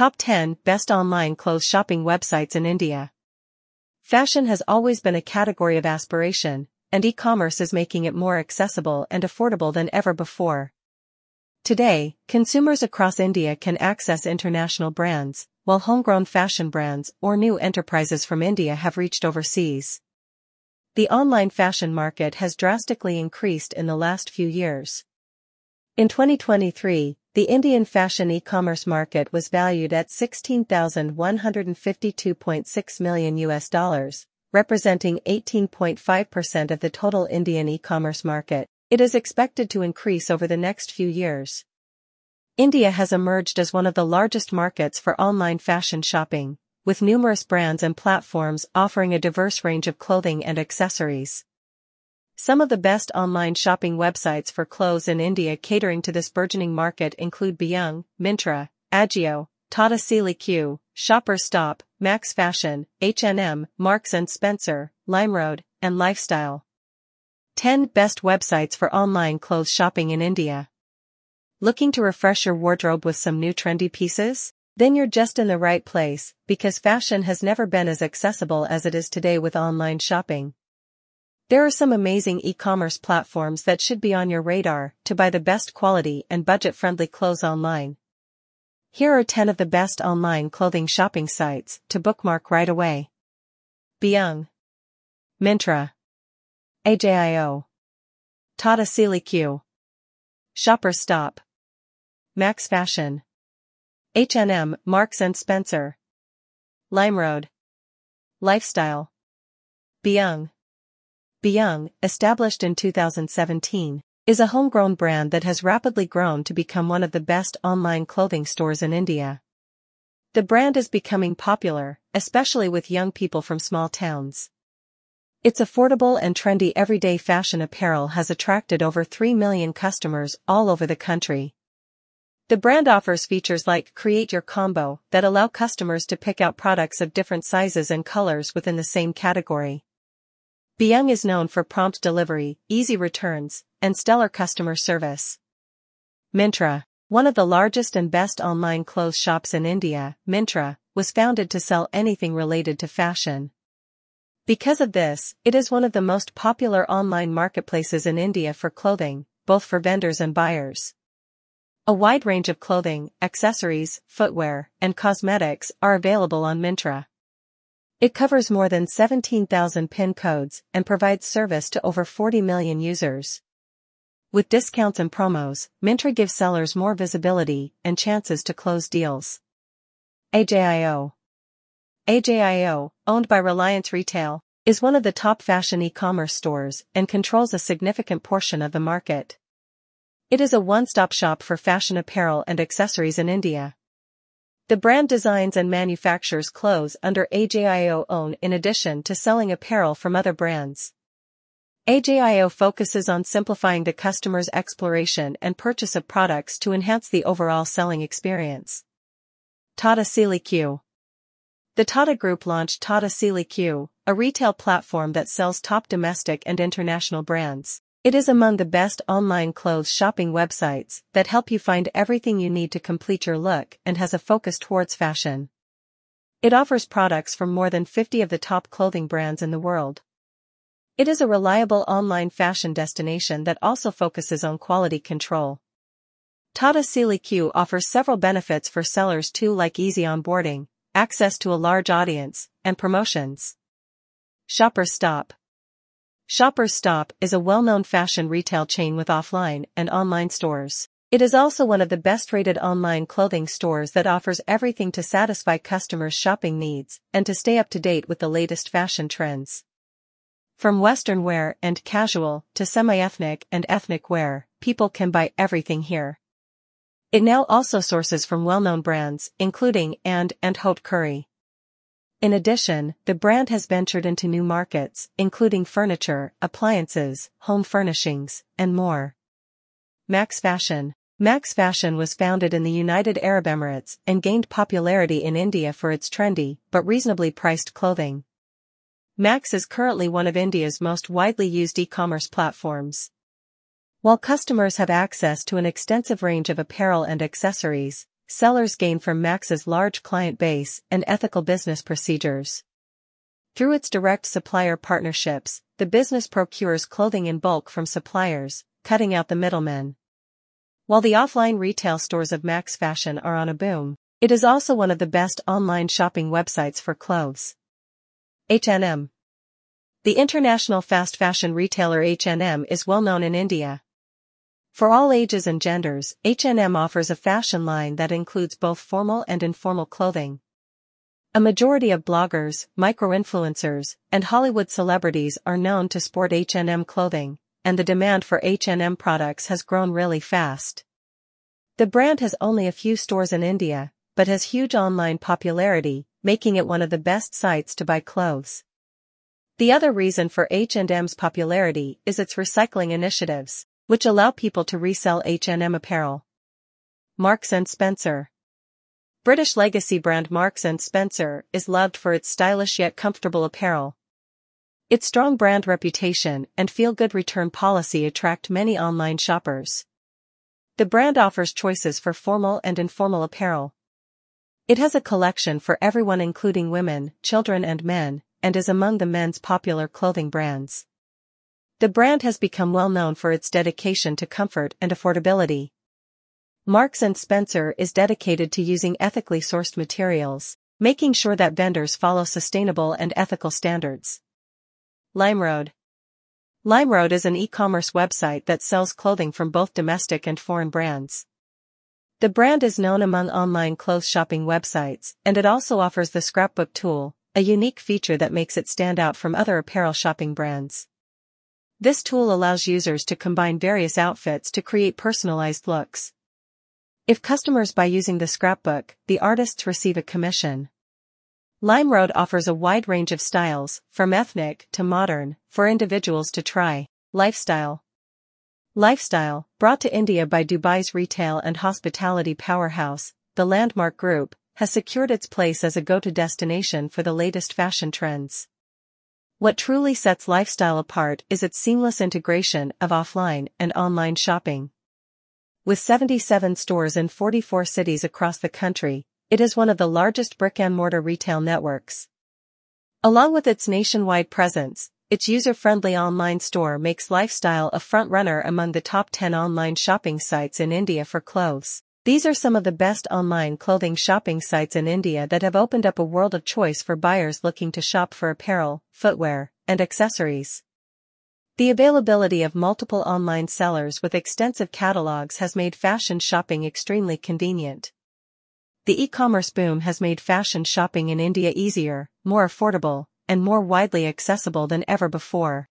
Top 10 Best Online Clothes Shopping Websites in India. Fashion has always been a category of aspiration, and e-commerce is making it more accessible and affordable than ever before. Today, consumers across India can access international brands, while homegrown fashion brands or new enterprises from India have reached overseas. The online fashion market has drastically increased in the last few years. In 2023, the Indian fashion e-commerce market was valued at 16,152.6 million US dollars, representing 18.5% of the total Indian e-commerce market. It is expected to increase over the next few years. India has emerged as one of the largest markets for online fashion shopping, with numerous brands and platforms offering a diverse range of clothing and accessories. Some of the best online shopping websites for clothes in India catering to this burgeoning market include Beyoung, Myntra, Ajio, Tata CliQ, Shopper Stop, Max Fashion, H&M, Marks & Spencer, Limeroad, and Lifestyle. 10 Best Websites for Online Clothes Shopping in India. Looking to refresh your wardrobe with some new trendy pieces? Then you're just in the right place, because fashion has never been as accessible as it is today with online shopping. There are some amazing e-commerce platforms that should be on your radar to buy the best quality and budget-friendly clothes online. Here are 10 of the best online clothing shopping sites to bookmark right away. Beyoung. Myntra. AJIO. Tata CliQ. Shoppers Stop. Max Fashion. H&M, Marks & Spencer. Limeroad. Lifestyle. Beyoung. Beyoung, established in 2017, is a homegrown brand that has rapidly grown to become one of the best online clothing stores in India. The brand is becoming popular, especially with young people from small towns. Its affordable and trendy everyday fashion apparel has attracted over 3 million customers all over the country. The brand offers features like Create Your Combo that allow customers to pick out products of different sizes and colors within the same category. Beyoung is known for prompt delivery, easy returns, and stellar customer service. Myntra, one of the largest and best online clothes shops in India, Myntra, was founded to sell anything related to fashion. Because of this, it is one of the most popular online marketplaces in India for clothing, both for vendors and buyers. A wide range of clothing, accessories, footwear, and cosmetics are available on Myntra. It covers more than 17,000 PIN codes and provides service to over 40 million users. With discounts and promos, Myntra gives sellers more visibility and chances to close deals. AJIO AJIO, owned by Reliance Retail, is one of the top fashion e-commerce stores and controls a significant portion of the market. It is a one-stop shop for fashion apparel and accessories in India. The brand designs and manufactures clothes under AJIO own in addition to selling apparel from other brands. AJIO focuses on simplifying the customer's exploration and purchase of products to enhance the overall selling experience. Tata CliQ the Tata Group launched Tata CliQ, a retail platform that sells top domestic and international brands. It is among the best online clothes shopping websites that help you find everything you need to complete your look and has a focus towards fashion. It offers products from more than 50 of the top clothing brands in the world. It is a reliable online fashion destination that also focuses on quality control. Tata CliQ offers several benefits for sellers too like easy onboarding, access to a large audience, and promotions. Shoppers Stop Shoppers Stop is a well-known fashion retail chain with offline and online stores. It is also one of the best-rated online clothing stores that offers everything to satisfy customers' shopping needs and to stay up to date with the latest fashion trends. From western wear and casual to semi-ethnic and ethnic wear, people can buy everything here. It now also sources from well-known brands, including and and Haute Curry. In addition, the brand has ventured into new markets, including furniture, appliances, home furnishings, and more. Max Fashion Max Fashion was founded in the United Arab Emirates and gained popularity in India for its trendy, but reasonably priced clothing. Max is currently one of India's most widely used e-commerce platforms. While customers have access to an extensive range of apparel and accessories, sellers gain from Max's large client base and ethical business procedures. Through its direct supplier partnerships, the business procures clothing in bulk from suppliers, cutting out the middlemen. While the offline retail stores of Max Fashion are on a boom, it is also one of the best online shopping websites for clothes. H&M The international fast fashion retailer H&M is well known in India. For all ages and genders, H&M offers a fashion line that includes both formal and informal clothing. A majority of bloggers, micro-influencers, and Hollywood celebrities are known to sport H&M clothing, and the demand for H&M products has grown really fast. The brand has only a few stores in India, but has huge online popularity, making it one of the best sites to buy clothes. The other reason for H&M's popularity is its recycling initiatives, which allow people to resell H&M apparel. Marks & Spencer British legacy brand Marks & Spencer is loved for its stylish yet comfortable apparel. Its strong brand reputation and feel-good return policy attract many online shoppers. The brand offers choices for formal and informal apparel. It has a collection for everyone including women, children and men, and is among the men's popular clothing brands. The brand has become well known for its dedication to comfort and affordability. Marks & Spencer is dedicated to using ethically sourced materials, making sure that vendors follow sustainable and ethical standards. Limeroad Limeroad is an e-commerce website that sells clothing from both domestic and foreign brands. The brand is known among online clothes shopping websites, and it also offers the scrapbook tool, a unique feature that makes it stand out from other apparel shopping brands. This tool allows users to combine various outfits to create personalized looks. If customers buy using the scrapbook, the artists receive a commission. Limeroad offers a wide range of styles, from ethnic to modern, for individuals to try. Lifestyle Lifestyle, brought to India by Dubai's retail and hospitality powerhouse, the Landmark Group, has secured its place as a go-to destination for the latest fashion trends. What truly sets lifestyle apart is its seamless integration of offline and online shopping. With 77 stores in 44 cities across the country, it is one of the largest brick-and-mortar retail networks. Along with its nationwide presence, its user-friendly online store makes Lifestyle a front-runner among the top 10 online shopping sites in India for clothes. These are some of the best online clothing shopping sites in India that have opened up a world of choice for buyers looking to shop for apparel, footwear, and accessories. The availability of multiple online sellers with extensive catalogs has made fashion shopping extremely convenient. The e-commerce boom has made fashion shopping in India easier, more affordable, and more widely accessible than ever before.